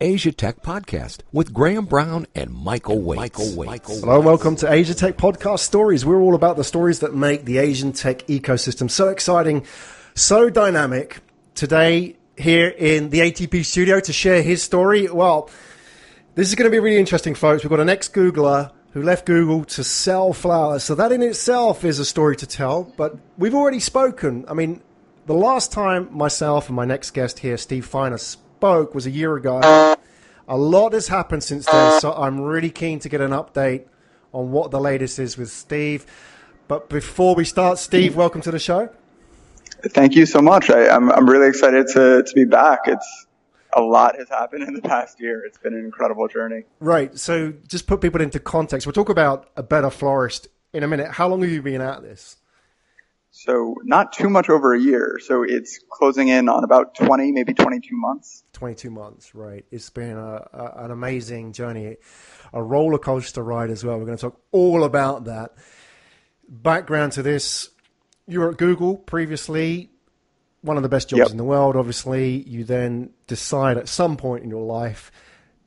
Asia Tech Podcast with Graham Brown and Michael Waitze. Michael Waitze. Hello, welcome to Asia Tech Podcast Stories. We're all about the stories that make the Asian tech ecosystem so exciting, so dynamic. Today, here in the ATP studio to share his story. Well, this is going to be really interesting, folks. We've got an ex Googler who left Google to sell flowers. So that in itself is a story to tell, but we've already spoken. I mean, the last time myself and my next guest here, Steve Feiner, spoke was a year ago. A lot has happened since then, so I'm really keen to get an update on what the latest is with Steve. But before we start, Steve, welcome to the show. Thank you so much. I, am I'm, I'm really excited to, to be back. It's a lot has happened in the past year. It's been an incredible journey. Right. So just put people into context. We'll talk about a better florist in a minute. How long have you been at this? So not too much over a year. So it's closing in on about 20, maybe 22 months. 22 months, right. It's been a, a, an amazing journey, a roller coaster ride as well. We're going to talk all about that. Background to this, you were at Google previously, one of the best jobs yep. in the world, obviously. You then decide at some point in your life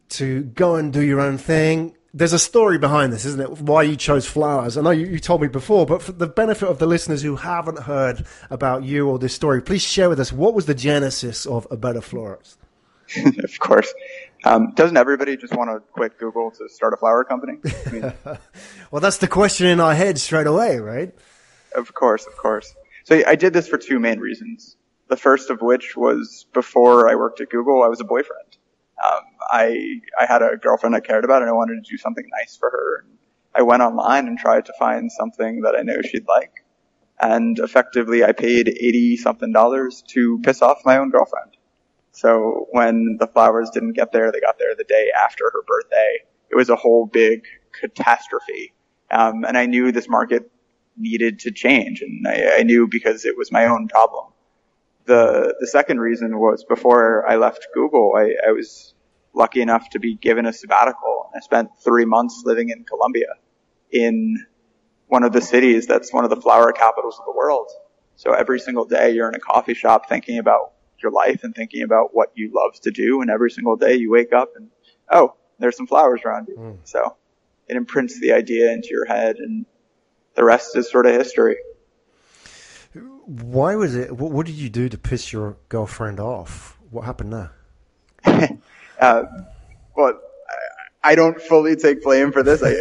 to go and do your own thing there's a story behind this, isn't it? Why you chose flowers? I know you, you, told me before, but for the benefit of the listeners who haven't heard about you or this story, please share with us what was the genesis of A Better Florist? of course. Um, doesn't everybody just want to quit Google to start a flower company? I mean, well, that's the question in our head straight away, right? Of course, of course. So I did this for two main reasons. The first of which was before I worked at Google, I was a boyfriend. Um, I I had a girlfriend I cared about and I wanted to do something nice for her. I went online and tried to find something that I know she'd like. And effectively I paid 80 something dollars to piss off my own girlfriend. So when the flowers didn't get there, they got there the day after her birthday. It was a whole big catastrophe. Um, and I knew this market needed to change and I, I knew because it was my own problem the the second reason was before I left Google, I, I was lucky enough to be given a sabbatical. I spent three months living in Colombia, in one of the cities that's one of the flower capitals of the world. So every single day you're in a coffee shop thinking about your life and thinking about what you love to do. And every single day you wake up and, oh, there's some flowers around you. Mm. So it imprints the idea into your head and the rest is sort of history. Why was it? What, what, did you do to piss your girlfriend off? What happened there? uh, well, I, I, don't fully take blame for this. I,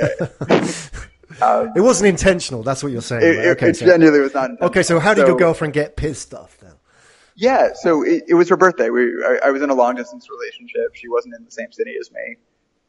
um, it wasn't intentional. That's what you're saying. It, right? okay, it so, genuinely was not. Okay, so how did so, your girlfriend get pissed off then? Yeah, so it, it was her birthday. We, I, I was in a long distance relationship. She wasn't in the same city as me,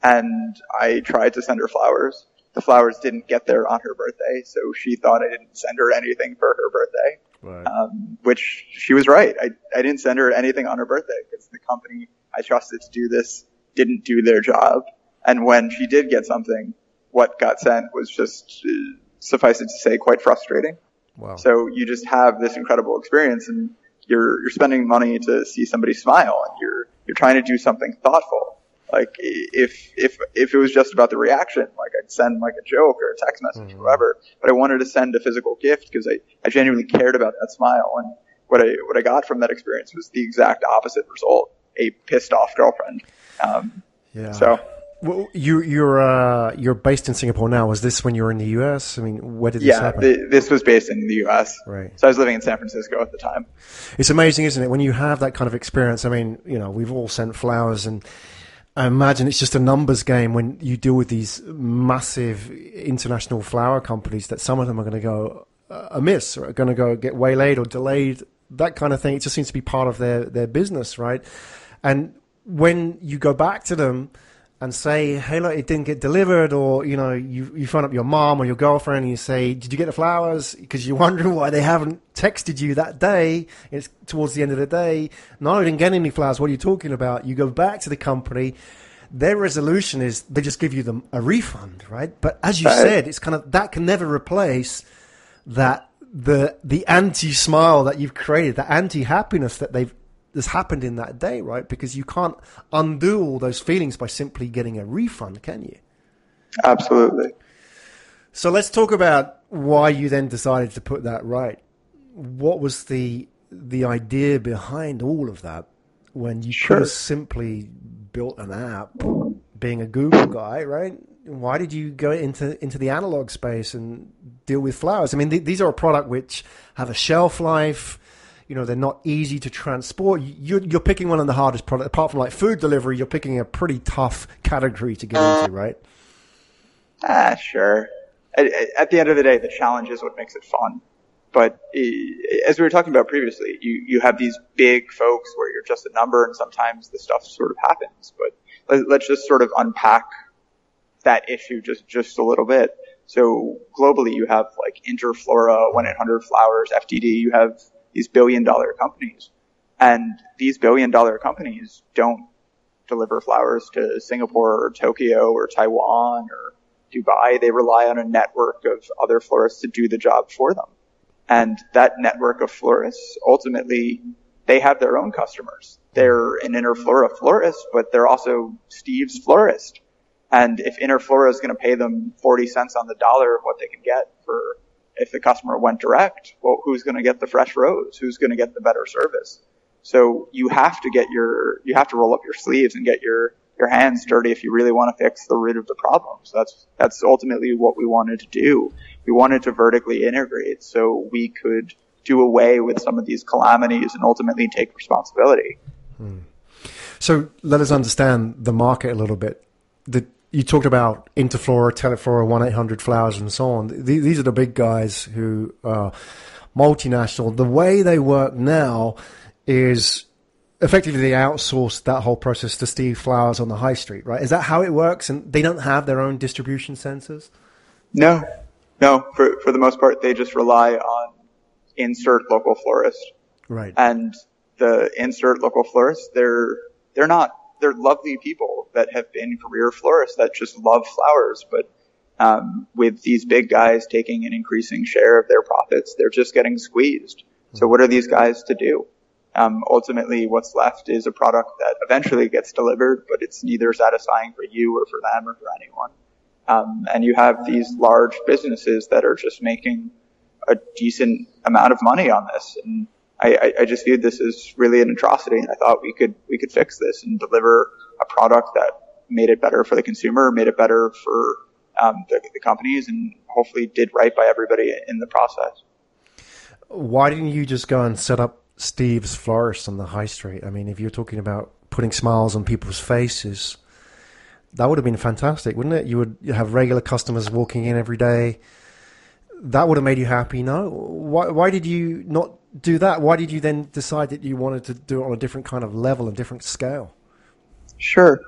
and I tried to send her flowers the flowers didn't get there on her birthday, so she thought I didn't send her anything for her birthday. Right. Um, which she was right. I, I didn't send her anything on her birthday because the company I trusted to do this didn't do their job. And when she did get something, what got sent was just, uh, suffice it to say, quite frustrating. Wow. So you just have this incredible experience and you're, you're spending money to see somebody smile and you're, you're trying to do something thoughtful. Like if if if it was just about the reaction, like I'd send like a joke or a text message, mm-hmm. or whatever. But I wanted to send a physical gift because I, I genuinely cared about that smile. And what I what I got from that experience was the exact opposite result: a pissed off girlfriend. Um, yeah. So. Well, you, you're uh, you're based in Singapore now. Was this when you were in the U.S.? I mean, where did this yeah, happen? Yeah, this was based in the U.S. Right. So I was living in San Francisco at the time. It's amazing, isn't it, when you have that kind of experience? I mean, you know, we've all sent flowers, and I imagine it's just a numbers game when you deal with these massive international flower companies that some of them are going to go uh, amiss or are going to go get waylaid or delayed, that kind of thing. It just seems to be part of their, their business, right? And when you go back to them, and say, hey, look, it didn't get delivered, or you know, you you phone up your mom or your girlfriend and you say, did you get the flowers? Because you're wondering why they haven't texted you that day. It's towards the end of the day. No, I didn't get any flowers. What are you talking about? You go back to the company. Their resolution is they just give you them a refund, right? But as you said, it's kind of that can never replace that the the anti smile that you've created, the anti happiness that they've has happened in that day, right? Because you can't undo all those feelings by simply getting a refund, can you? Absolutely. So let's talk about why you then decided to put that right. What was the the idea behind all of that when you sure. could have simply built an app, being a Google guy, right? Why did you go into into the analog space and deal with flowers? I mean, th- these are a product which have a shelf life. You know, they're not easy to transport. You're, you're picking one of the hardest products, apart from like food delivery. You're picking a pretty tough category to get into, right? Ah, sure. At, at the end of the day, the challenge is what makes it fun. But as we were talking about previously, you, you have these big folks where you're just a number and sometimes the stuff sort of happens. But let, us just sort of unpack that issue just, just a little bit. So globally, you have like Interflora, 1-800-Flowers, FTD, you have these billion dollar companies. And these billion dollar companies don't deliver flowers to Singapore or Tokyo or Taiwan or Dubai. They rely on a network of other florists to do the job for them. And that network of florists, ultimately, they have their own customers. They're an Interflora florist, but they're also Steve's florist. And if Interflora is going to pay them 40 cents on the dollar of what they can get for if the customer went direct, well, who's going to get the fresh rose? Who's going to get the better service? So you have to get your, you have to roll up your sleeves and get your, your hands dirty if you really want to fix the root of the problem. So that's, that's ultimately what we wanted to do we wanted to vertically integrate so we could do away with some of these calamities and ultimately take responsibility. Hmm. So let us understand the market a little bit. The, you talked about Interflora, Teleflora, 1-800 Flowers and so on. These are the big guys who are multinational. The way they work now is effectively they outsource that whole process to Steve Flowers on the high street, right? Is that how it works? And they don't have their own distribution centers? No, no, for for the most part, they just rely on insert local florist. Right. And the insert local florist, they're they're not they're lovely people that have been career florists that just love flowers, but um, with these big guys taking an increasing share of their profits, they're just getting squeezed. So what are these guys to do? Um, ultimately, what's left is a product that eventually gets delivered, but it's neither satisfying for you or for them or for anyone. Um, and you have these large businesses that are just making a decent amount of money on this. And I, I, just viewed this as really an atrocity. And I thought we could, we could fix this and deliver a product that made it better for the consumer, made it better for um, the, the companies, and hopefully did right by everybody in the process. Why didn't you just go and set up Steve's Florist on the high street? I mean, if you're talking about putting smiles on people's faces, that would have been fantastic, wouldn't it? You would have regular customers walking in every day. That would have made you happy. No, why? Why did you not do that? Why did you then decide that you wanted to do it on a different kind of level and different scale? Sure.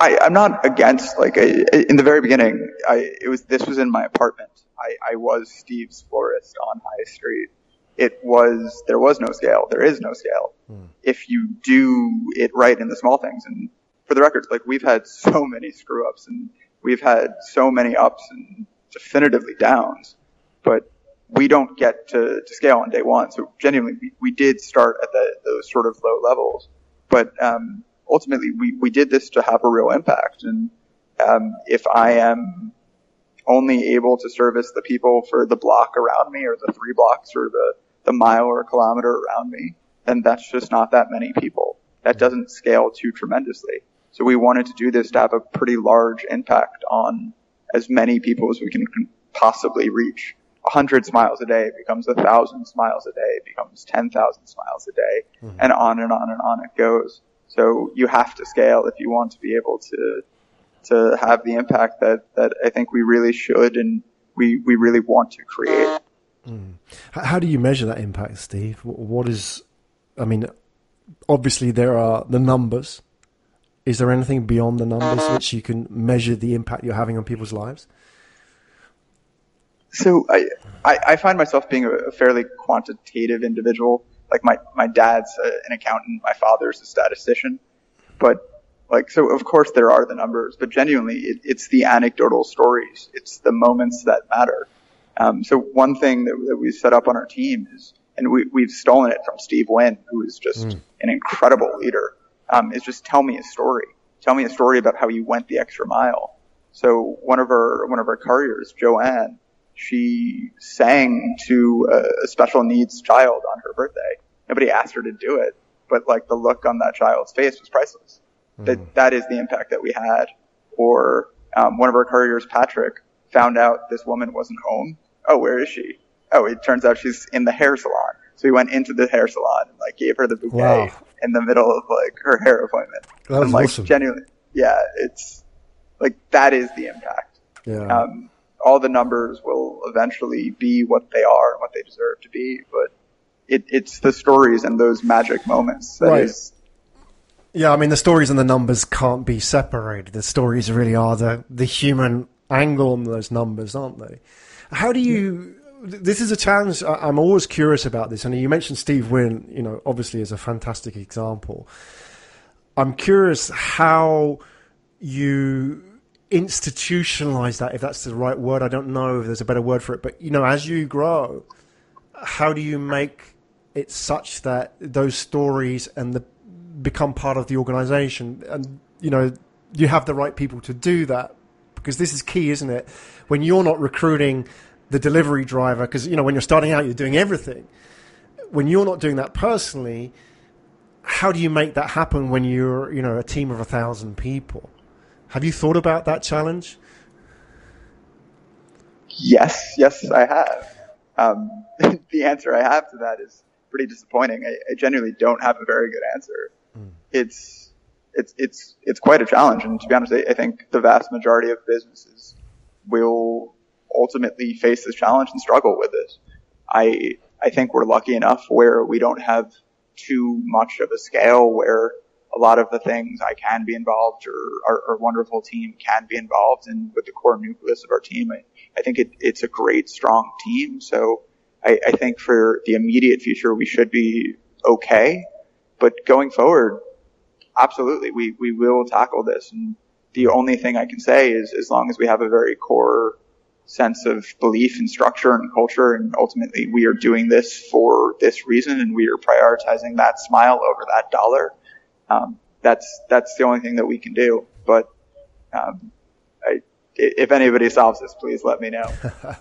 I, I'm not against like I, in the very beginning. I it was this was in my apartment. I, I was Steve's florist on High Street. It was there was no scale. There is no scale. Hmm. If you do it right in the small things, and for the record, like we've had so many screw ups and we've had so many ups and definitively downs, but we don't get to, to scale on day one. So genuinely, we, we did start at the, those sort of low levels, but um, ultimately we, we did this to have a real impact. And um, if I am only able to service the people for the block around me or the three blocks or the, the mile or kilometer around me, then that's just not that many people. That doesn't scale too tremendously. So we wanted to do this to have a pretty large impact on as many people as we can possibly reach. A hundred smiles a day becomes a thousand smiles a day, becomes 10,000 smiles a day, mm-hmm. and on and on and on it goes. So you have to scale if you want to be able to, to have the impact that, that I think we really should and we, we really want to create. Mm. How do you measure that impact, Steve? What is, I mean, obviously there are the numbers, is there anything beyond the numbers which you can measure the impact you're having on people's lives? So I, I, I find myself being a, fairly quantitative individual. Like my, my dad's a, an accountant, my father's a statistician, but like, so of course there are the numbers, but genuinely it, it's the anecdotal stories. It's the moments that matter. Um, so one thing that, that we set up on our team is, and we, we've stolen it from Steve Wynn, who is just mm. an incredible leader um, is just tell me a story. Tell me a story about how you went the extra mile. So one of our one of our couriers, Joanne, she sang to a, a special needs child on her birthday. Nobody asked her to do it, but like the look on that child's face was priceless. that that is the impact that we had. Or um, one of our couriers, Patrick, found out this woman wasn't home. Oh, where is she? Oh, it turns out she's in the hair salon. So he went into the hair salon and like gave her the bouquet Wow. in the middle of like her hair appointment. That was and like awesome. genuinely, yeah, it's like that is the impact. Yeah. Um, all the numbers will eventually be what they are and what they deserve to be, but it, it's the stories and those magic moments that is Right. Yeah, I mean the stories and the numbers can't be separated. The stories really are the the human angle on those numbers, aren't they? How do you? This is a challenge. I'm always curious about this. And you mentioned Steve Wynn. You know, obviously as a fantastic example. I'm curious how you institutionalize that, if that's the right word. I don't know if there's a better word for it. But you know, as you grow, how do you make it such that those stories and the become part of the organization and you know you have the right people to do that because this is key isn't it when you're not recruiting the delivery driver because you know when you're starting out you're doing everything when you're not doing that personally how do you make that happen when you're you know a team of a thousand people have you thought about that challenge yes, yes, I have. Um, the answer I have to that is pretty disappointing. I, I genuinely don't have a very good answer. It's it's it's it's quite a challenge, and to be honest, I, I think the vast majority of businesses will ultimately face this challenge and struggle with it. I I think we're lucky enough where we don't have too much of a scale where a lot of the things I can be involved or our, our wonderful team can be involved in with the core nucleus of our team. I, I think it, it's a great, strong team. So I, I think for the immediate future, we should be okay. But going forward, absolutely, we, we will tackle this. And the only thing I can say is as long as we have a very core sense of belief and structure and culture, and ultimately we are doing this for this reason, and we are prioritizing that smile over that dollar. Um, that's that's the only thing that we can do. But um, I, if anybody solves this, please let me know.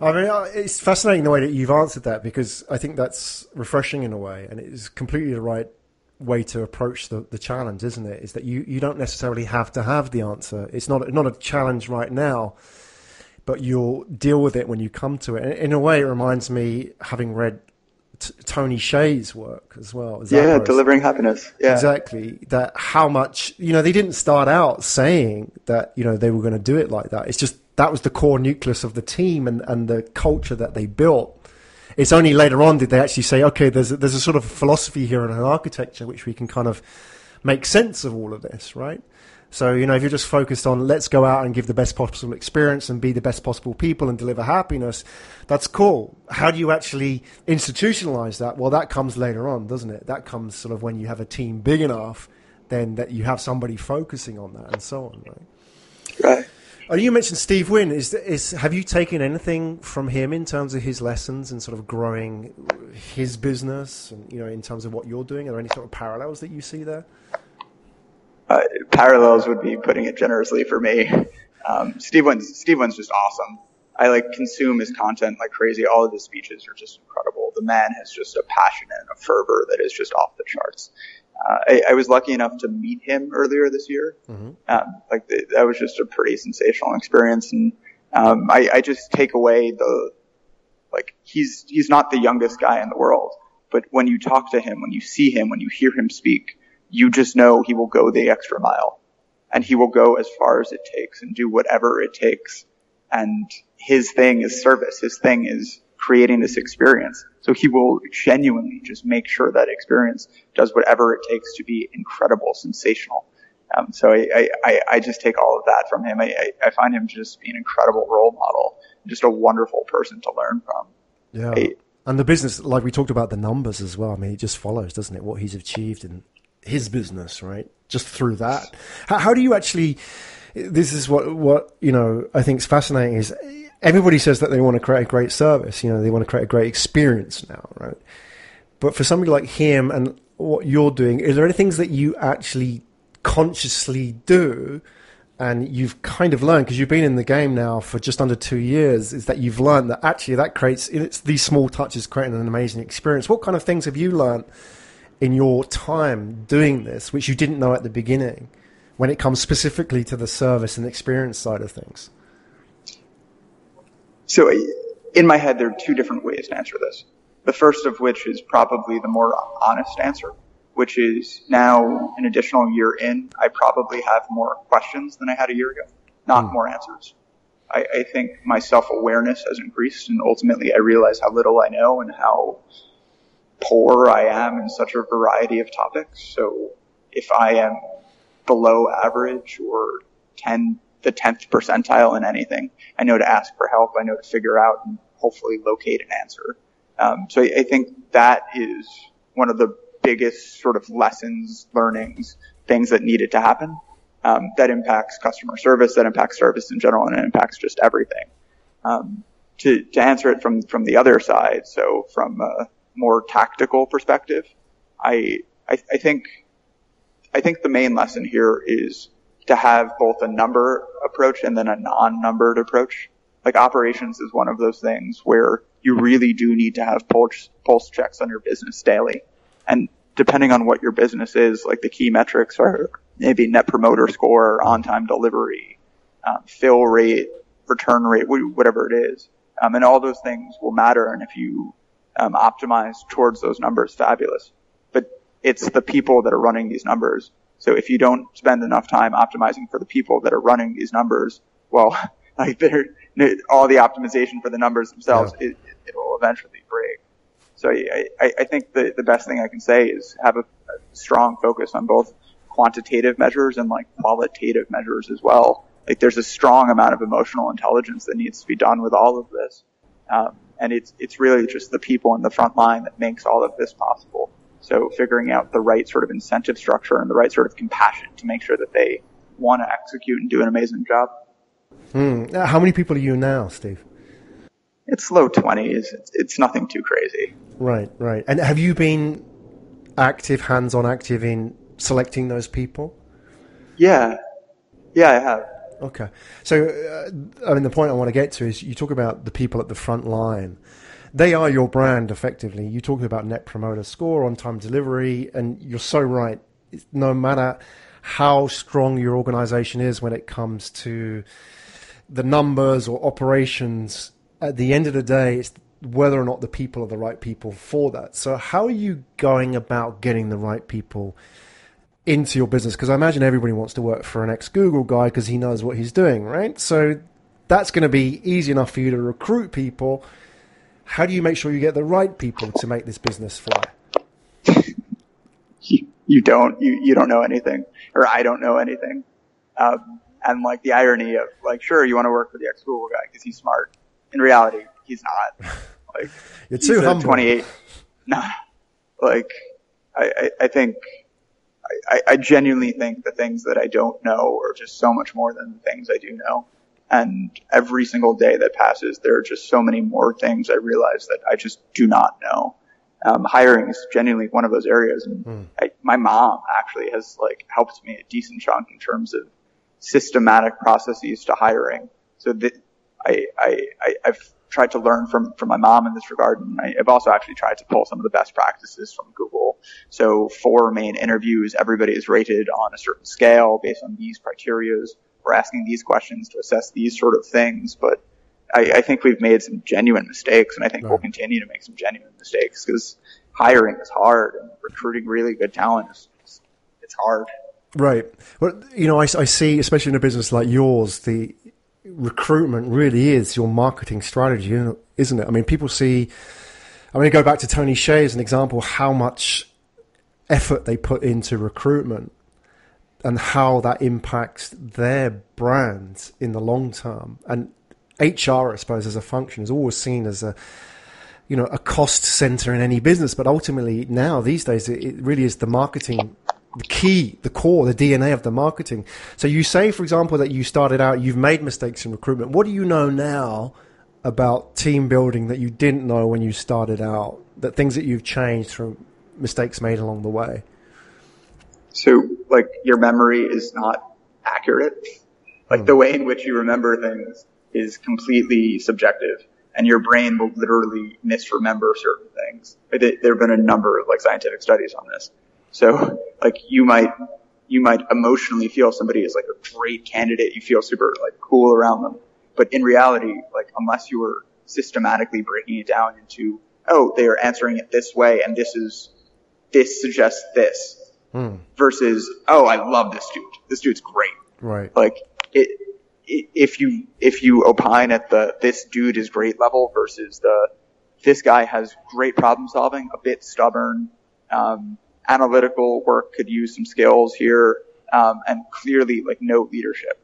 I mean, uh, it's fascinating the way that you've answered that because I think that's refreshing in a way, and it is completely the right way to approach the, the challenge, isn't it? Is that you, you don't necessarily have to have the answer. It's not not a challenge right now, but you'll deal with it when you come to it. And in a way, it reminds me, having read t- Tony Hsieh's work as well. yeah, delivering happiness. Yeah, Exactly. That how much you know they didn't start out saying that you know they were going to do it like that. It's just that was the core nucleus of the team and, and the culture that they built. It's only later on did they actually say, okay, there's a, there's a sort of philosophy here and an architecture which we can kind of make sense of all of this, right? So you know, if you're just focused on let's go out and give the best possible experience and be the best possible people and deliver happiness, that's cool. How do you actually institutionalize that? Well, that comes later on, doesn't it? That comes sort of when you have a team big enough, then that you have somebody focusing on that and so on, right? right. Oh, you mentioned Steve Wynn. Is is have you taken anything from him in terms of his lessons and sort of growing his business, and you know, in terms of what you're doing? Are there any sort of parallels that you see there? Uh, parallels would be putting it generously for me. Um, Steve Wynn's, Steve Wynn's just awesome. I like consume his content like crazy. All of his speeches are just incredible. The man has just a passion and a fervor that is just off the charts. Uh, I, I was lucky enough to meet him earlier this year. Um, like the, that was just a pretty sensational experience, and um, I, I just take away the like he's he's not the youngest guy in the world, but when you talk to him, when you see him, when you hear him speak, you just know he will go the extra mile and he will go as far as it takes and do whatever it takes. And his thing is service. His thing is creating this experience. So he will genuinely just make sure that experience does whatever it takes to be incredible, sensational. Um, so I, I, I, just take all of that from him. I, I, find him to just be an incredible role model, just a wonderful person to learn from. Yeah. I- and the business, like we talked about the numbers as well. I mean, it just follows, doesn't it? What he's achieved in his business, right? Just through that. How, how do you actually? This is what what you know. I think is fascinating is everybody says that they want to create a great service. You know, they want to create a great experience now, right? But for somebody like him and what you're doing, is there any things that you actually consciously do? and you've kind of learned because you've been in the game now for just under two years is that you've learned that actually that creates it's these small touches creating an amazing experience what kind of things have you learned in your time doing this, which you didn't know at the beginning, when it comes specifically to the service and experience side of things? So, in my head, there are two different ways to answer this. The first of which is probably the more honest answer, which is now an additional year in, I probably have more questions than I had a year ago, not mm. more answers. I, I think my self-awareness has increased and ultimately I realize how little I know and how poor I am in such a variety of topics. So if I am below average or 10, the 10th percentile in anything, I know to ask for help. I know to figure out and hopefully locate an answer. Um, so I, I think that is one of the biggest sort of lessons, learnings, things that needed to happen. Um, that impacts customer service, that impacts service in general, and it impacts just everything. Um, to to answer it from from the other side, so from a more tactical perspective, I I, I think I think the main lesson here is to have both a number approach and then a non-numbered approach. Like operations is one of those things where you really do need to have pulse, pulse checks on your business daily. And depending on what your business is, like the key metrics are maybe net promoter score, on time delivery, um, fill rate, return rate, whatever it is. Um, and all those things will matter. And if you um, optimize towards those numbers, fabulous. But it's the people that are running these numbers. So if you don't spend enough time optimizing for the people that are running these numbers, well, like all the optimization for the numbers themselves, yeah. it, it will eventually break. So I, I, I think the, the best thing I can say is have a, a strong focus on both quantitative measures and like qualitative measures as well. Like there's a strong amount of emotional intelligence that needs to be done with all of this. Um, and it's, it's really just the people in the front line that makes all of this possible. So figuring out the right sort of incentive structure and the right sort of compassion to make sure that they want to execute and do an amazing job. Hmm. How many people are you now, Steve? It's low 20s. It's, it's nothing too crazy. Right, right. And have you been active, hands on active in selecting those people? Yeah. Yeah, I have. Okay. So, uh, I mean, the point I want to get to is you talk about the people at the front line. They are your brand, effectively. You're talking about net promoter score, on time delivery, and you're so right. No matter how strong your organization is when it comes to the numbers or operations, at the end of the day, it's whether or not the people are the right people for that. So, how are you going about getting the right people into your business? Because I imagine everybody wants to work for an ex Google guy because he knows what he's doing, right? So, that's going to be easy enough for you to recruit people. How do you make sure you get the right people to make this business fly? you, you don't you, you don't know anything, or I don't know anything. Um, and like the irony of like, sure, you want to work for the ex Google guy because he's smart. In reality, he's not. Like you're too humble. Twenty eight. Nah. Like I, I, I think I, I genuinely think the things that I don't know are just so much more than the things I do know. And every single day that passes, there are just so many more things I realize that I just do not know. Um, hiring is genuinely one of those areas. And mm. I, my mom actually has like helped me a decent chunk in terms of systematic processes to hiring. So that I, I, I, I've tried to learn from, from my mom in this regard. And I, have also actually tried to pull some of the best practices from Google. So four main interviews, everybody is rated on a certain scale based on these criterias. We're asking these questions to assess these sort of things, but I, I think we've made some genuine mistakes and I think right. we'll continue to make some genuine mistakes because hiring is hard and recruiting really good talent is, it's hard. Right. Well, you know, I, I see, especially in a business like yours, the recruitment really is your marketing strategy, isn't it? I mean, people see. Going to go back to Tony Hsieh as an example. How much effort they put into recruitment and how that impacts their brand in the long term. And HR, I suppose, as a function, is always seen as a you know a cost center in any business, but ultimately now these days it really is the marketing the key, the core, the DNA of the marketing. So you say, for example, that you started out, you've made mistakes in recruitment. What do you know now about team building that you didn't know when you started out? That things that you've changed from mistakes made along the way? So, like, your memory is not accurate. Like, the hmm. way in which you remember things is completely subjective and your brain will literally misremember certain things. There have been a number of like scientific studies on this. So like you might you might emotionally feel somebody is like a great candidate. You feel super like cool around them. But in reality, like unless you were systematically breaking it down into, oh, they are answering it this way and this is, this suggests this Hmm. versus, oh, I love this dude. This dude's great. Right. Like it, if you, if you opine at the, this dude is great level versus the, this guy has great problem solving, a bit stubborn, um, analytical work could use some skills here, um, and clearly like no leadership.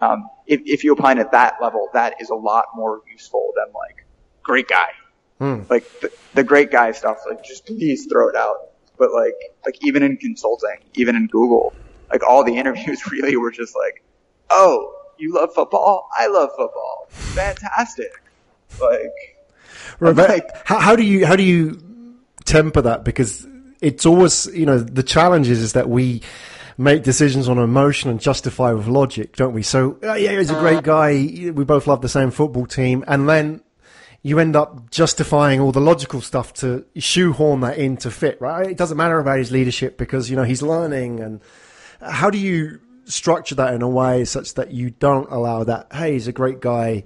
Um, if, if you opine at that level, that is a lot more useful than like great guy. Hmm. Like the, the great guy stuff, like just please throw it out. But like, like even in consulting, even in Google, like all the interviews really were just like, oh, you love football? I love football. Fantastic. Like, Right, like- how, how do you how do you temper that? Because it's always you know the challenge is, is that we make decisions on emotion and justify with logic, don't we? So uh, yeah, he's a great guy. We both love the same football team, and then you end up justifying all the logical stuff to shoehorn that in to fit. Right? It doesn't matter about his leadership because you know he's learning. And how do you structure that in a way such that you don't allow that? Hey, he's a great guy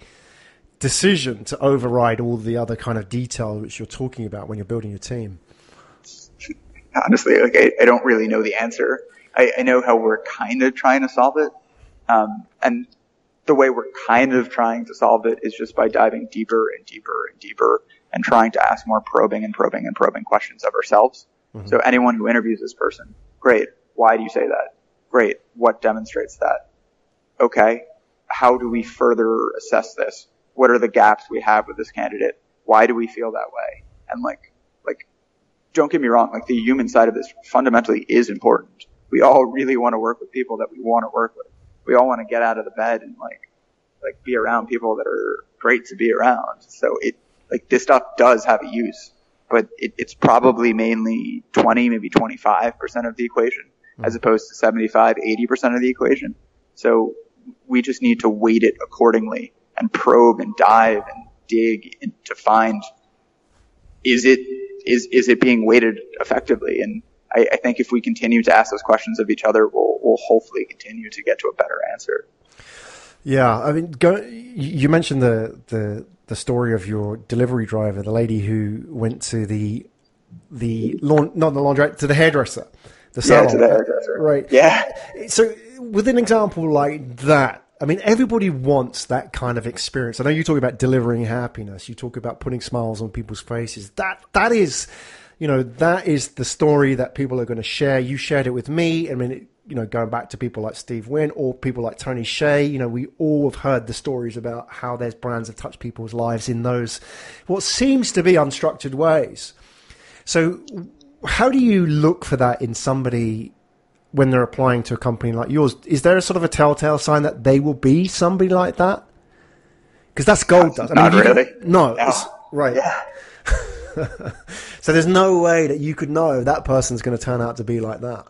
decision to override all the other kind of detail which you're talking about when you're building your team. Honestly, like I, I don't really know the answer. I, I know how we're kind of trying to solve it. Um, and the way we're kind of trying to solve it is just by diving deeper and deeper and deeper and trying to ask more probing and probing and probing questions of ourselves. So anyone who interviews this person, great. Why do you say that? Great. What demonstrates that? Okay. How do we further assess this? What are the gaps we have with this candidate? Why do we feel that way? And like, don't get me wrong, like the human side of this fundamentally is important. We all really want to work with people that we want to work with. We all want to get out of the bed and like, like be around people that are great to be around. So it, like this stuff does have a use, but it, it's probably mainly 20, maybe 25% of the equation hmm. as opposed to 75, 80% of the equation. So we just need to weight it accordingly and probe and dive and dig and to find is it is is it being weighted effectively? And I, I think if we continue to ask those questions of each other, we'll we'll hopefully continue to get to a better answer. Yeah, I mean, go, you mentioned the, the the story of your delivery driver, the lady who went to the the lawn, not the laundrette, to the hairdresser, the Yeah, salon, to the hairdresser. right? Yeah. So, with an example like that, I mean, everybody wants that kind of experience. I know you talk about delivering happiness. You talk about putting smiles on people's faces. That that is, you know, that is the story that people are going to share. You shared it with me. I mean, it, you know, going back to people like Steve Wynn or people like Tony Hsieh. You know, we all have heard the stories about how their brands have touched people's lives in those what seems to be unstructured ways. So, how do you look for that in somebody when they're applying to a company like yours? Is there a sort of a telltale sign that they will be somebody like that? Because that's gold dust. I can- really. no, No. right. Yeah. So there's no way that you could know that person's going to turn out to be like that.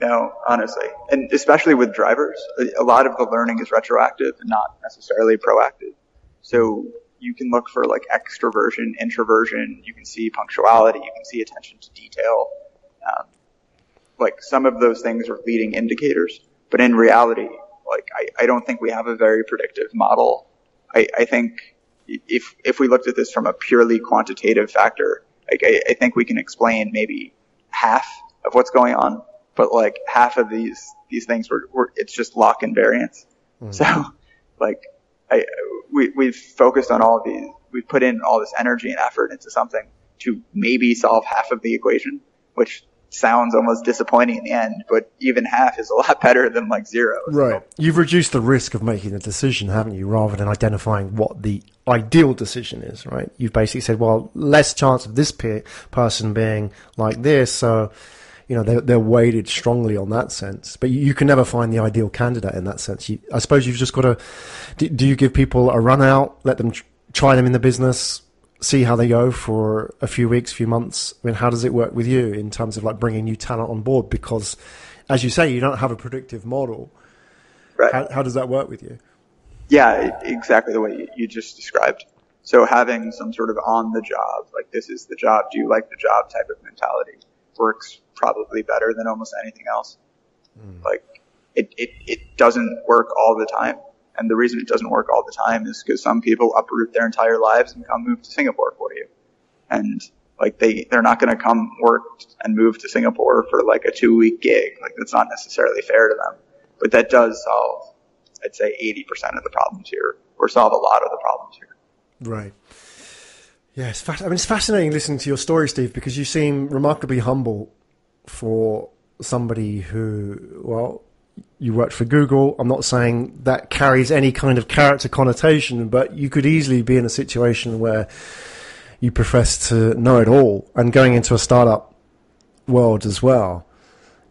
No, honestly, and especially with drivers, a- a lot of the learning is retroactive and not necessarily proactive. So you can look for like extroversion, introversion. You can see punctuality. You can see attention to detail. Um, like some of those things are leading indicators, but in reality, like I, I don't think we have a very predictive model. I, I think if if we looked at this from a purely quantitative factor, like I, I think we can explain maybe half of what's going on, but like half of these these things were, were it's just lock and variance. Hmm. So like I we we've focused on all of these we've put in all this energy and effort into something to maybe solve half of the equation, which sounds almost disappointing in the end, but even half is a lot better than like zero. Right. You've reduced the risk of making a decision, haven't you, rather than identifying what the ideal decision is, right? You've basically said, well, less chance of this pe- person being like this, so, you know, they're, they're weighted strongly on that sense. But you, you can never find the ideal candidate in that sense. You, I suppose you've just got to, do, do you give people a run out, let them tr- try them in the business, see how they go for a few weeks, few months? I mean, how does it work with you in terms of like bringing new talent on board? Because, as you say, you don't have a predictive model. Right. How, how does that work with you? Yeah, exactly the way you, you just described. So having some sort of on the job, like this is the job, do you like the job type of mentality works probably better than almost anything else. Mm. Like it, it, it doesn't work all the time. And the reason it doesn't work all the time is because some people uproot their entire lives and come move to Singapore for you. And like they, they're not going to come work and move to Singapore for like a two week gig. Like that's not necessarily fair to them. But that does solve, I'd say 80% of the problems here or solve a lot of the problems here. Right. Yeah, it's I mean, it's fascinating listening to your story, Steve, because you seem remarkably humble for somebody who, well, you worked for Google. I'm not saying that carries any kind of character connotation, but you could easily be in a situation where you profess to know it all and going into a startup world as well.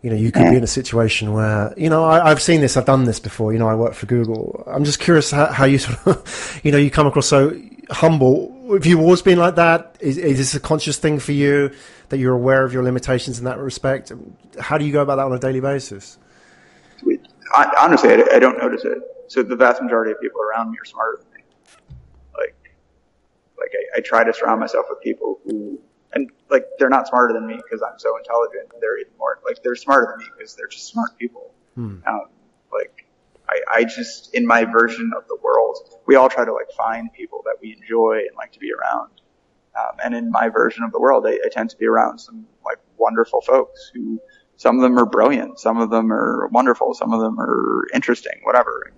You know, you could be in a situation where, you know, I, have seen this, I've done this before. You know, I work for Google. I'm just curious how, how you sort of, you know, you come across so humble. Have you always been like that? Is, is this a conscious thing for you that you're aware of your limitations in that respect? How do you go about that on a daily basis? I, honestly, I, I, don't notice it. So the vast majority of people around me are smarter than me. Like, like I, I try to surround myself with people who, and like they're not smarter than me because I'm so intelligent. They're even more like they're smarter than me because they're just smart people. Hmm. Um, like I, I just in my version of the world, we all try to like find people that we enjoy and like to be around. Um, and in my version of the world, I, I tend to be around some like wonderful folks who some of them are brilliant, some of them are wonderful, some of them are interesting, whatever.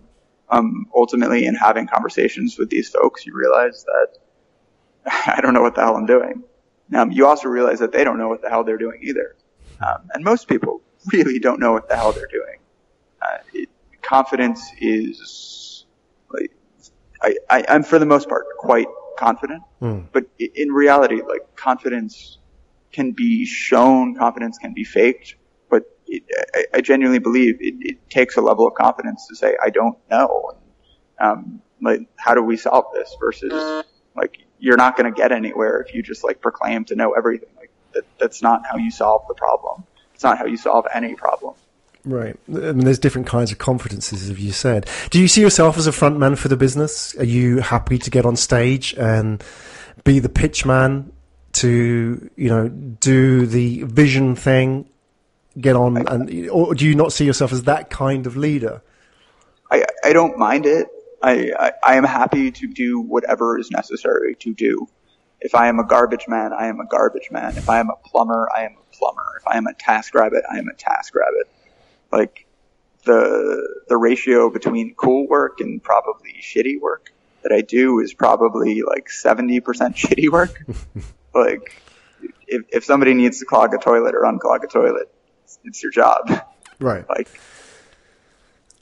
Um, ultimately, in having conversations with these folks, you realize that I don't know what the hell I'm doing. Um, you also realize that they don't know what the hell they're doing either. Um, and most people really don't know what the hell they're doing. Uh, it, confidence is like I, I, am for the most part quite confident, mm. but in reality, like confidence can be shown, confidence can be faked, it, I, I, genuinely believe it, it, takes a level of confidence to say, I don't know. Um, like, how do we solve this versus like, you're not going to get anywhere if you just like proclaim to know everything. Like that, that's not how you solve the problem. It's not how you solve any problem. Right. I mean, there's different kinds of confidences, as you said. Do you see yourself as a front man for the business? Are you happy to get on stage and be the pitch man to, you know, do the vision thing get on and or do you not see yourself as that kind of leader? I i don't mind it. I, I, I am happy to do whatever is necessary to do. If i am a garbage man i am a garbage man. If i am a plumber i am a plumber. If i am a task rabbit i am a task rabbit. Like the the ratio between cool work and probably shitty work that i do is probably like 70% shitty work. Like if, if somebody needs to clog a toilet or unclog a toilet it's your job. Right. Like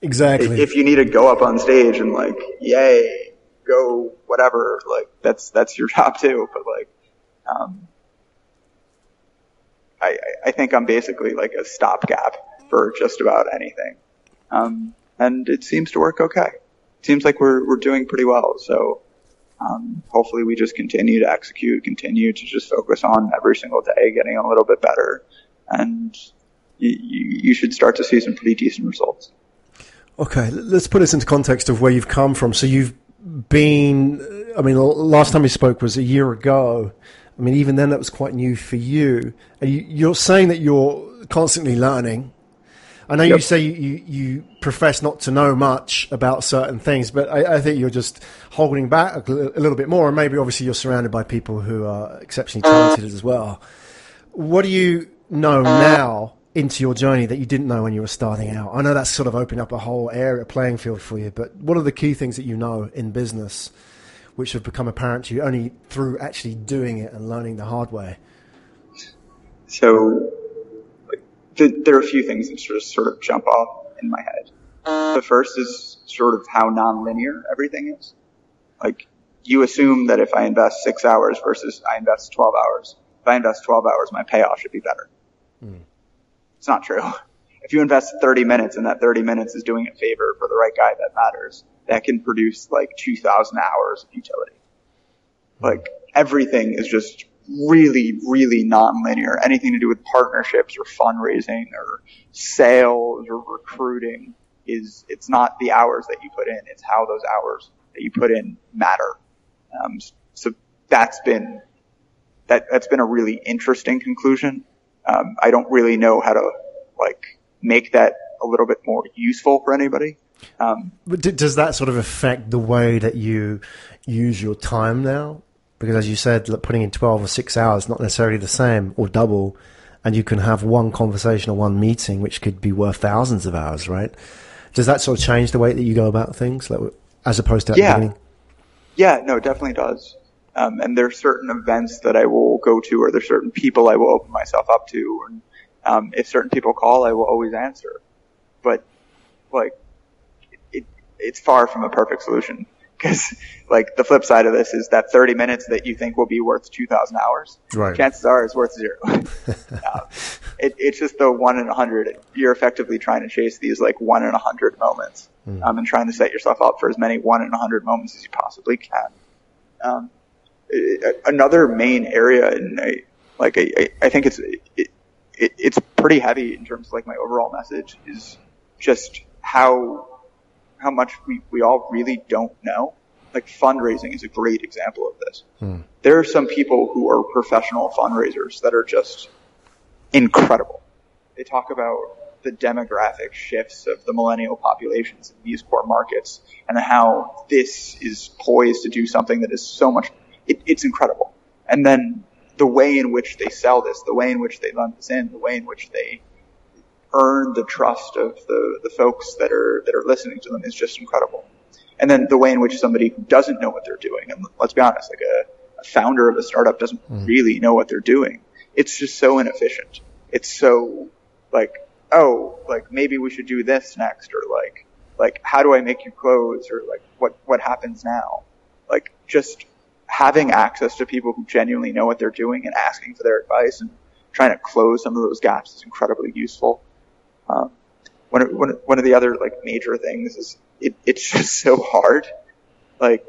exactly. If you need to go up on stage and like, yay, go whatever, like that's that's your job too. But like, um, I I think I'm basically like a stopgap for just about anything, um, and it seems to work okay. It seems like we're we're doing pretty well. So. Um, hopefully we just continue to execute, continue to just focus on every single day getting a little bit better and you, you should start to see some pretty decent results. Okay, let's put this into context of where you've come from. So you've been, I mean, last time we spoke was a year ago. I mean, even then that was quite new for you. You're saying that you're constantly learning. I know yep. you say you, you profess not to know much about certain things, but I, I, think you're just holding back a little bit more. And maybe obviously you're surrounded by people who are exceptionally uh. talented as well. What do you know now into your journey that you didn't know when you were starting out? I know that's sort of opened up a whole area, playing field for you, but what are the key things that you know in business which have become apparent to you only through actually doing it and learning the hard way? So, there are a few things that just sort of jump off in my head. The first is sort of how nonlinear everything is. Like, you assume that if I invest six hours versus I invest 12 hours, if I invest 12 hours, my payoff should be better. Mm. It's not true. If you invest 30 minutes and that 30 minutes is doing a favor for the right guy that matters, that can produce like 2,000 hours of utility. Like everything is just really, really non-linear. Anything to do with partnerships or fundraising or sales or recruiting is, it's not the hours that you put in, it's how those hours that you put in matter. Um, so that's been, that, that's been a really interesting conclusion Um, I don't really know how to like make that a little bit more useful for anybody. Um, does that sort of affect the way that you use your time now? Because as you said, putting in 12 or 6 hours not necessarily the same or double, and you can have one conversation or one meeting which could be worth thousands of hours, right? Does that sort of change the way that you go about things, like, as opposed to at yeah. the beginning? Yeah, no, it definitely does. Um, and there's certain events that I will go to, or there's certain people I will open myself up to, and um, if certain people call, I will always answer. But like, it, it's far from a perfect solution because like the flip side of this is that 30 minutes that you think will be worth 2,000 hours, right. chances are it's worth zero. uh, it, it's just the one in a hundred. You're effectively trying to chase these like one in a hundred moments, mm. um, and trying to set yourself up for as many one in a hundred moments as you possibly can. Um, another main area, and I, like I, I think it's it, it, it's pretty heavy in terms of like my overall message is just how how much we, we all really don't know. Like fundraising is a great example of this. Hmm. There are some people who are professional fundraisers that are just incredible. They talk about the demographic shifts of the millennial populations in these core markets and how this is poised to do something that is so much, it, it's incredible. And then the way in which they sell this, the way in which they lend this in, the way in which they earn the trust of the, the folks that are that are listening to them is just incredible. And then the way in which somebody who doesn't know what they're doing, and let's be honest, like a, a founder of a startup doesn't mm. really know what they're doing. It's just so inefficient. It's so like, oh, like maybe we should do this next, or like, like how do I make you close, or like what what happens now? Like just having access to people who genuinely know what they're doing and asking for their advice and trying to close some of those gaps is incredibly useful. Um, one of, one, one of the other like major things is it, it's just so hard. Like,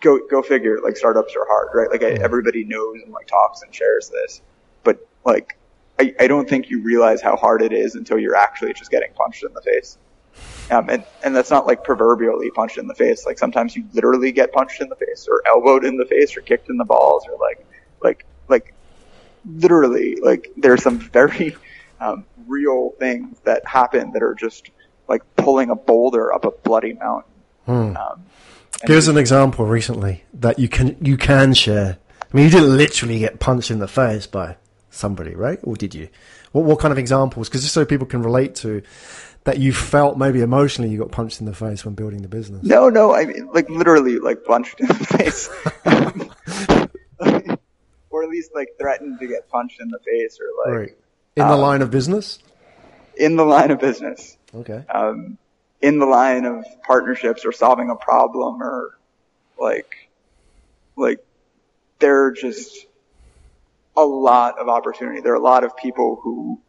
go go figure. Like startups are hard, right? Like I, everybody knows and like talks and shares this, but like I, I don't think you realize how hard it is until you're actually just getting punched in the face. Um, and and that's not like proverbially punched in the face. Like sometimes you literally get punched in the face, or elbowed in the face, or kicked in the balls, or like like like literally like there's some very um, real things that happen that are just like pulling a boulder up a bloody mountain. Hmm. Um, Here's an example recently that you can you can share. I mean, you didn't literally get punched in the face by somebody, right? Or did you? What what kind of examples? Because just so people can relate to that, you felt maybe emotionally you got punched in the face when building the business. No, no, I mean like literally like punched in the face, or at least like threatened to get punched in the face, or like. Right in the um, line of business? In the line of business. Okay. Um, in the line of partnerships or solving a problem or like, like there are just a lot of opportunity. There are a lot of people who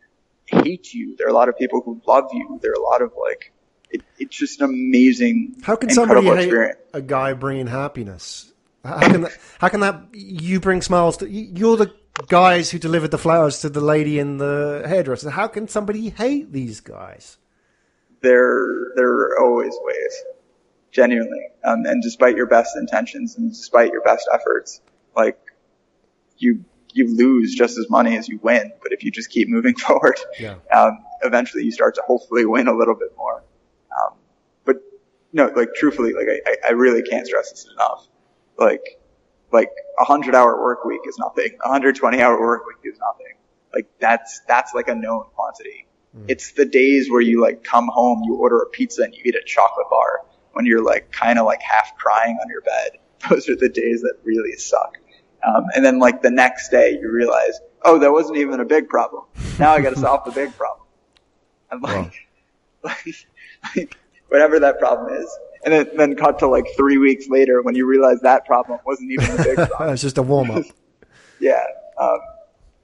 hate you. There are a lot of people who love you. There are a lot of like, it, it's just an amazing, how can somebody hate experience. a guy bringing happiness? How can that, how can that you bring smiles to you're the guys who delivered the flowers to the lady in the hairdresser. How can somebody hate these guys? There, there are always ways, genuinely. Um, and despite your best intentions and despite your best efforts, like you, you lose just as money as you win. But if you just keep moving forward, yeah. um, eventually you start to hopefully win a little bit more. Um, but no, like truthfully, like I, I really can't stress this enough. Like like a hundred hour work week is nothing. A hundred twenty hour work week is nothing. Like that's, that's like a known quantity. Mm. It's the days where you like come home, you order a pizza and you eat a chocolate bar when you're like kind of like half crying on your bed. Those are the days that really suck. Um, and then like the next day you realize, oh, that wasn't even a big problem. Now I got to solve the big problem. I'm like, wow. like, like, whatever that problem is, and then, then cut to like three weeks later when you realize that problem wasn't even a big problem. it's just a warm up. yeah. Um,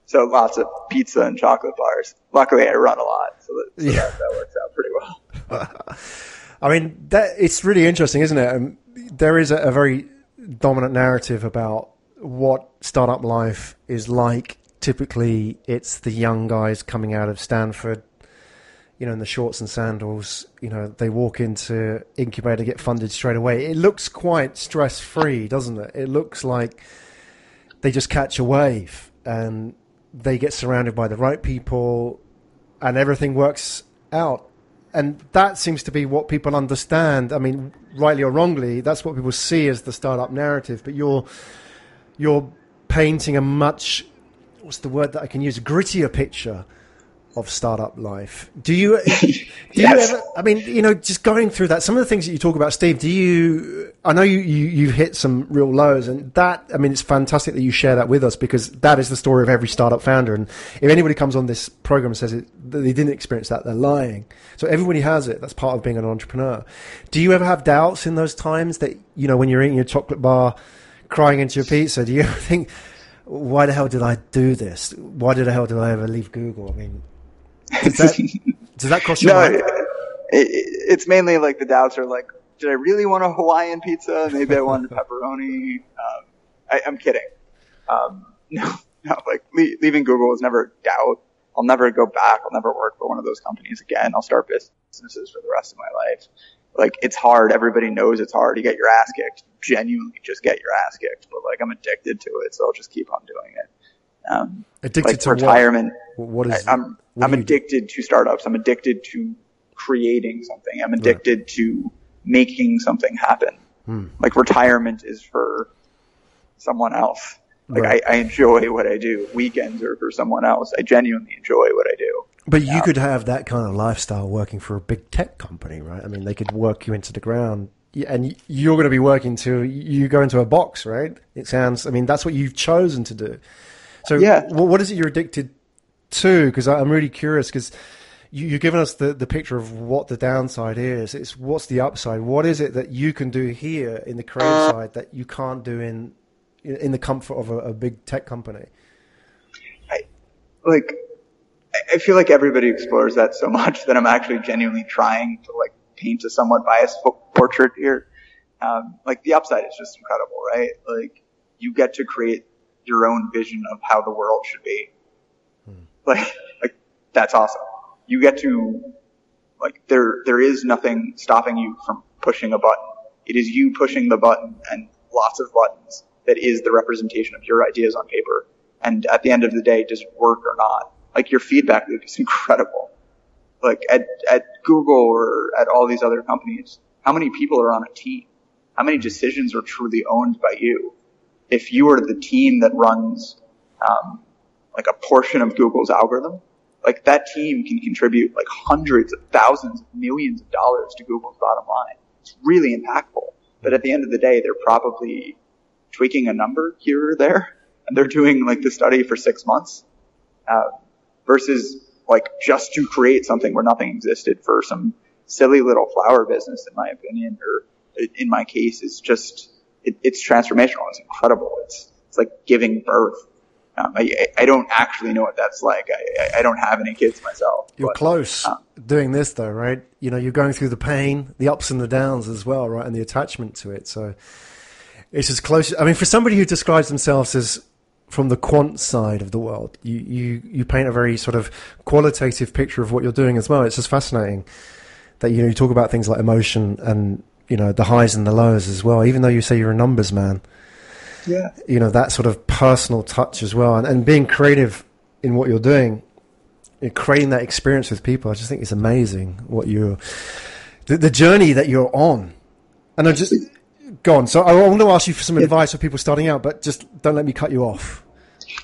so lots of pizza and chocolate bars. Luckily, I run a lot, so, that, so yeah. that, that, works out pretty well. I mean, that it's really interesting, isn't it? Um, there is a, a very dominant narrative about what startup life is like. Typically, it's the young guys coming out of Stanford you know, in the shorts and sandals, you know, they walk into incubator, get funded straight away. It looks quite stress free, doesn't it? It looks like they just catch a wave and they get surrounded by the right people, and everything works out. And that seems to be what people understand. I mean, rightly or wrongly, that's what people see as the startup narrative. But you're you're painting a much what's the word that I can use a grittier picture of startup life. Do you? Do Yes. you ever? I mean, you know, just going through that. Some of the things that you talk about, Steve. Do you? I know you you you've hit some real lows, and that. I mean, it's fantastic that you share that with us because that is the story of every startup founder. And if anybody comes on this program and says it, that they didn't experience that, they're lying. So everybody has it. That's part of being an entrepreneur. Do you ever have doubts in those times that you know when you're eating your chocolate bar, crying into your pizza? Do you ever think? Why the hell did I do this? Why did the hell did I ever leave Google? I mean, does that, does that cross your no, it, it, it's mainly like the doubts are like, did I really want a Hawaiian pizza? Maybe I wanted pepperoni. Um, I, I'm kidding. Um, no, no, like le- leaving Google was never a doubt. I'll never go back. I'll never work for one of those companies again. I'll start businesses for the rest of my life. Like it's hard. Everybody knows it's hard. You get your ass kicked. Genuinely, just get your ass kicked. But like I'm addicted to it, so I'll just keep on doing it. Um, Addicted like to what? retirement. What is? I, I'm what I'm you do? addicted to startups. I'm addicted to creating something. I'm addicted to making something happen. Hmm. Like retirement is for someone else. Like Right. I, I enjoy what I do. Weekends are for someone else. I genuinely enjoy what I do. But you could have that kind of lifestyle working for a big tech company, right? I mean, they could work you into the ground, and you're going to be working to you go into a box, right? It sounds. I mean, that's what you've chosen to do. So, Yeah. what is it you're addicted to? Because I'm really curious. Because you, you've given us the, the picture of what the downside is. It's what's the upside? What is it that you can do here in the creative uh. side that you can't do in in the comfort of a, a big tech company? Like I- feel like everybody explores that so much that I'm actually genuinely trying to like paint a somewhat biased po- portrait here. Um, like the upside is just incredible, right? Like you get to create your own vision of how the world should be. Like, like that's awesome. You get to, like, there, there is nothing stopping you from pushing a button. It is you pushing the button and lots of buttons that is the representation of your ideas on paper. And at the end of the day, does it work or not? Like your feedback loop is incredible. Like at, at Google or at all these other companies, how many people are on a team? How many decisions are truly owned by you? If you are the team that runs, um, like a portion of Google's algorithm, like that team can contribute like hundreds of thousands of millions of dollars to Google's bottom line. It's really impactful. But at the end of the day, they're probably tweaking a number here or there, and they're doing like the study for six months, uh, versus like just to create something where nothing existed for some silly little flower business, in my opinion, or in my case, is just it, it's transformational. It's incredible. It's it's like giving birth. Um, I, I don't actually know what that's like. I, I- don't have any kids myself. You're but, close uh, doing this though, right? You know, you're going through the pain, the ups and the downs as well, right? And the attachment to it. So it's as close. I mean, for somebody who describes themselves as from the quant side of the world, you, you, you paint a very sort of qualitative picture of what you're doing as well. It's just fascinating that, you know, you talk about things like emotion and, you know, the highs and the lows as well, even though you say you're a numbers man Yeah. you know that sort of personal touch as well and, and being creative in what you're doing and creating that experience with people i just think it's amazing what you're the, the journey that you're on and i just go on so i want to ask you for some advice for people starting out but just don't let me cut you off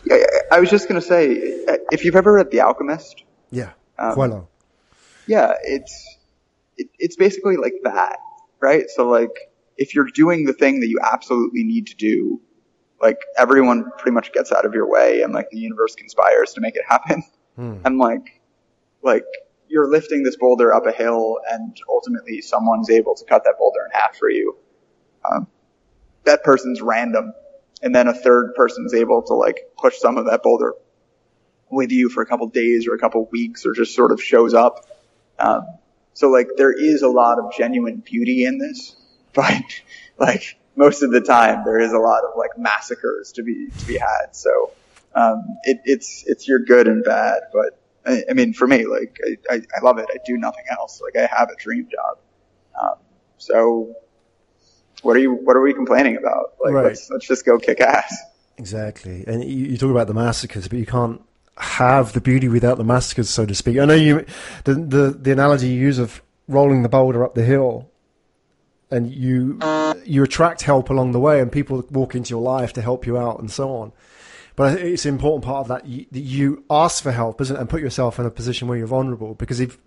Yeah, I was just gonna say, if you've ever read The Alchemist, yeah Um, yeah, it's it, it's basically like that, right? So like, if you're doing the thing that you absolutely need to do, like everyone pretty much gets out of your way, and like the universe conspires to make it happen. And like, like you're lifting this boulder up a hill, and ultimately someone's able to cut that boulder in half for you. Um, that person's random, and then a third person's able to like push some of that boulder with you for a couple days or a couple weeks, or just sort of shows up. Um, so like there is a lot of genuine beauty in this, but like most of the time there is a lot of like massacres to be to be had. So um, it, it's it's your good and bad, but I, I mean for me like I, I, I love it. I do nothing else. Like I have a dream job. Um, so what are you what are we complaining about? Like Right. let's let's just go kick ass. Exactly. And you, you talk about the massacres, but you can't have the beauty without the massacres, so to speak. I know you, the, the, the analogy you use of rolling the boulder up the hill and you, you attract help along the way and people walk into your life to help you out and so on. But it's an important part of that, you, that you ask for help, isn't it? And put yourself in a position where you're vulnerable because if,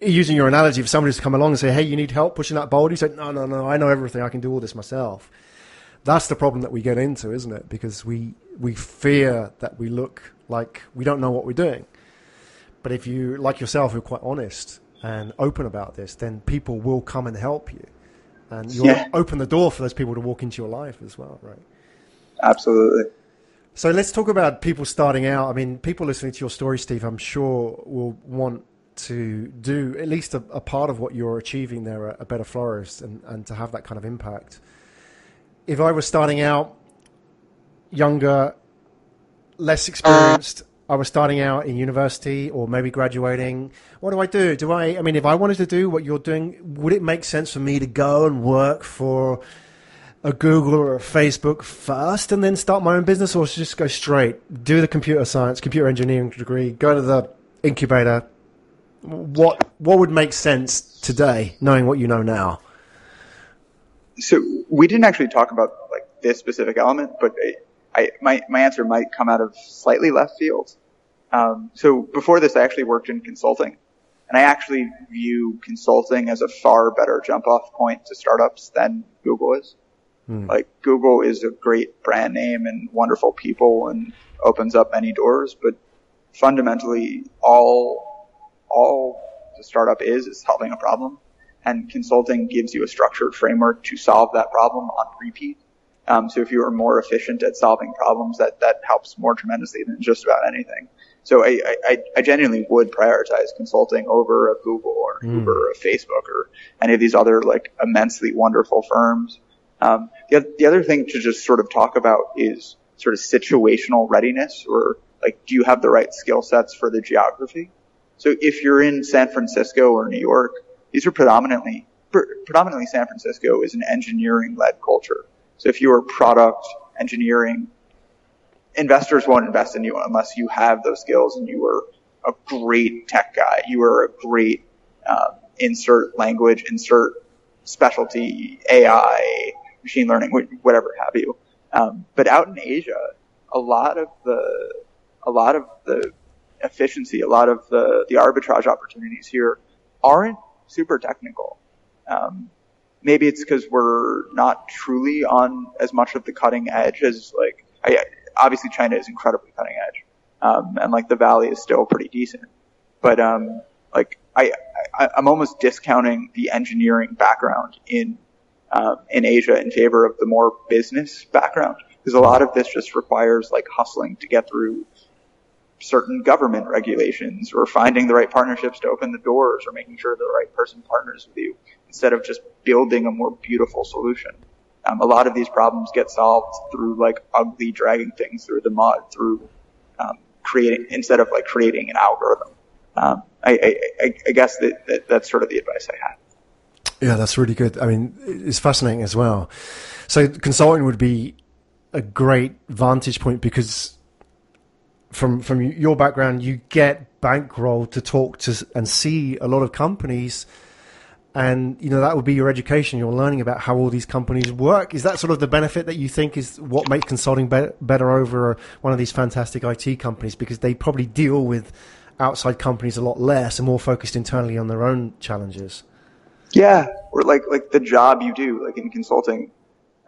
using your analogy, if somebody's to come along and say, "Hey, you need help pushing that boulder," you say, "No, no, no, I know everything. I can do all this myself." That's the problem that we get into, isn't it? Because we we fear that we look like we don't know what we're doing. But if you, like yourself, are quite honest and open about this, then people will come and help you, and you'll yeah. open the door for those people to walk into your life as well, right? Absolutely. So let's talk about people starting out. I mean, people listening to your story, Steve, I'm sure will want to do at least a, a part of what you're achieving there at a better florist and, and to have that kind of impact. If I was starting out younger, less experienced, I was starting out in university or maybe graduating. What do I do? Do I, I mean, if I wanted to do what you're doing, would it make sense for me to go and work for a Google or a Facebook first and then start my own business or just go straight, do the computer science, computer engineering degree, go to the incubator, what what would make sense today, knowing what you know now? So we didn't actually talk about like this specific element, but I, I my my answer might come out of slightly left field. Um, so before this, I actually worked in consulting, and I actually view consulting as a far better jump off point to startups than Google is. Hmm. Like Google is a great brand name and wonderful people and opens up many doors, but fundamentally all all the startup is is solving a problem, and consulting gives you a structured framework to solve that problem on repeat. Um, so if you are more efficient at solving problems, that that helps more tremendously than just about anything. So I, I, I genuinely would prioritize consulting over a Google or mm. Uber or a Facebook or any of these other like immensely wonderful firms. Um, the, the other thing to just sort of talk about is sort of situational readiness or like, do you have the right skill sets for the geography? So if you're in San Francisco or New York, these are predominantly, predominantly San Francisco is an engineering led culture. So if you are product engineering, investors won't invest in you unless you have those skills and you are a great tech guy. You are a great um, insert language, insert specialty, AI, machine learning, whatever have you. Um, but out in Asia, a lot of the a lot of the efficiency, a lot of the, the arbitrage opportunities here aren't super technical. Um, maybe it's because we're not truly on as much of the cutting edge as like, I, obviously China is incredibly cutting edge. Um, and like the valley is still pretty decent. But, um, like I, I, I'm almost discounting the engineering background in, um, in Asia in favor of the more business background. Because a lot of this just requires like hustling to get through certain government regulations or finding the right partnerships to open the doors or making sure the right person partners with you instead of just building a more beautiful solution. Um, a lot of these problems get solved through like ugly dragging things through the mud, through um, creating instead of like creating an algorithm. Um, I, I, I, guess that, that that's sort of the advice I have. Yeah, that's really good. I mean, it's fascinating as well. So consulting would be a great vantage point because from from your background, you get bankroll to talk to and see a lot of companies, and you know that would be your education. You're learning about how all these companies work. Is that sort of the benefit that you think is what makes consulting be- better over one of these fantastic IT companies because they probably deal with outside companies a lot less and more focused internally on their own challenges. Yeah, or like like the job you do, like in consulting.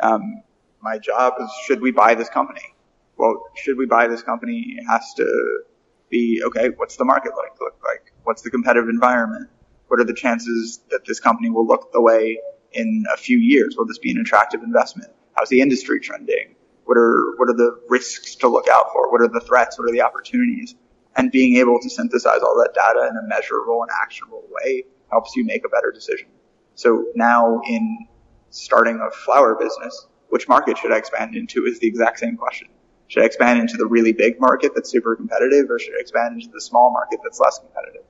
Um, my job is should we buy this company? Well, should we buy this company? It has to be, okay, what's the market like look like? What's the competitive environment? What are the chances that this company will look the way in a few years? Will this be an attractive investment? How's the industry trending? What are, what are the risks to look out for? What are the threats? What are the opportunities? And being able to synthesize all that data in a measurable and actionable way helps you make a better decision. So now in starting a flower business, which market should I expand into is the exact same question. Should I expand into the really big market that's super competitive or should I expand into the small market that's less competitive?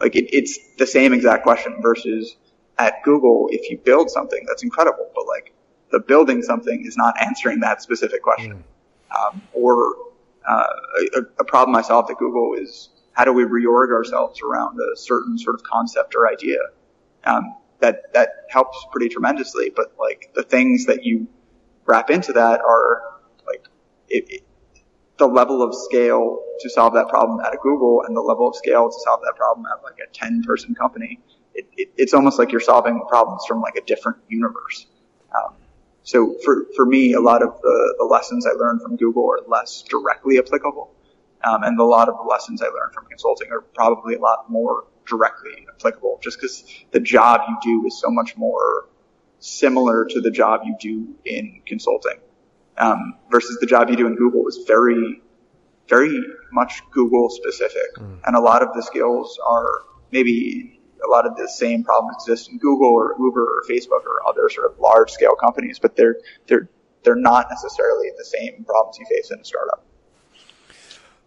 Like it, it's the same exact question versus at Google, if you build something, that's incredible, but like the building something is not answering that specific question. Mm. Um, or uh, a, a problem I solved at Google is how do we reorg ourselves around a certain sort of concept or idea? Um, that that helps pretty tremendously. But like the things that you wrap into that are it, the level of scale to solve that problem at a Google and the level of scale to solve that problem at like a 10 person company. It, it, it's almost like you're solving problems from like a different universe. Um, so for, for me, a lot of the, the lessons I learned from Google are less directly applicable. Um, and a lot of the lessons I learned from consulting are probably a lot more directly applicable just because the job you do is so much more similar to the job you do in consulting. Um, versus the job you do in Google is very, very much Google specific. Mm. And a lot of the skills are maybe a lot of the same problems exist in Google or Uber or Facebook or other sort of large scale companies, but they're, they're, they're not necessarily the same problems you face in a startup.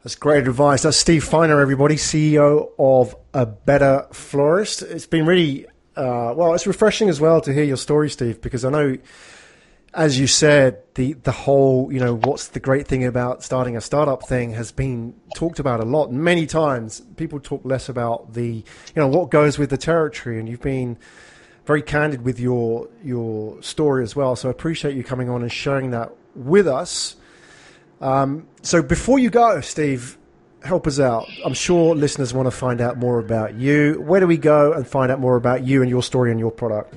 That's great advice. That's Steve Feiner, everybody, CEO of A Better Florist. It's been really, uh, well, it's refreshing as well to hear your story, Steve, because I know, as you said, the, the whole, you know, what's the great thing about starting a startup thing has been talked about a lot. Many times people talk less about the, you know, what goes with the territory, and you've been very candid with your, your story as well. So I appreciate you coming on and sharing that with us. Um, so before you go, Steve, help us out. I'm sure listeners want to find out more about you. Where do we go and find out more about you and your story and your product?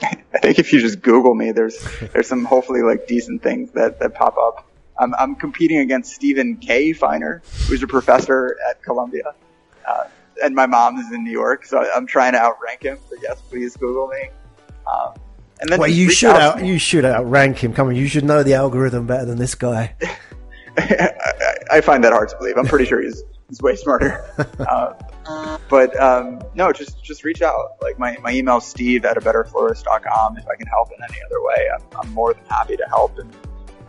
I think if you just Google me, there's there's some hopefully like decent things that, that pop up. I'm, I'm competing against Steven K. Feiner, who's a professor at Columbia, uh, and my mom is in New York, so I'm trying to outrank him. So yes, please Google me. Um, and then well, you should out, out you should outrank him. Come on, you should know the algorithm better than this guy. I, I, find that hard to believe. I'm pretty sure he's he's way smarter. Uh, but um, no, just just reach out. Like my my email steve at a betterflorist.com. If I can help in any other way, I'm, I'm more than happy to help. And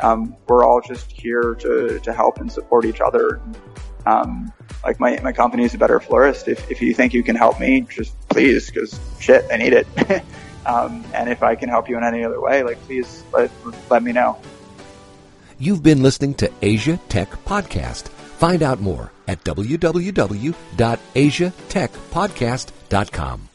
um, we're all just here to to help and support each other. Um, like my my company is a better florist. If if you think you can help me, just please, because shit, I need it. Um, and if I can help you in any other way, like please let, let me know. You've been listening to Asia Tech Podcast. Find out more at www.asiatechpodcast.com.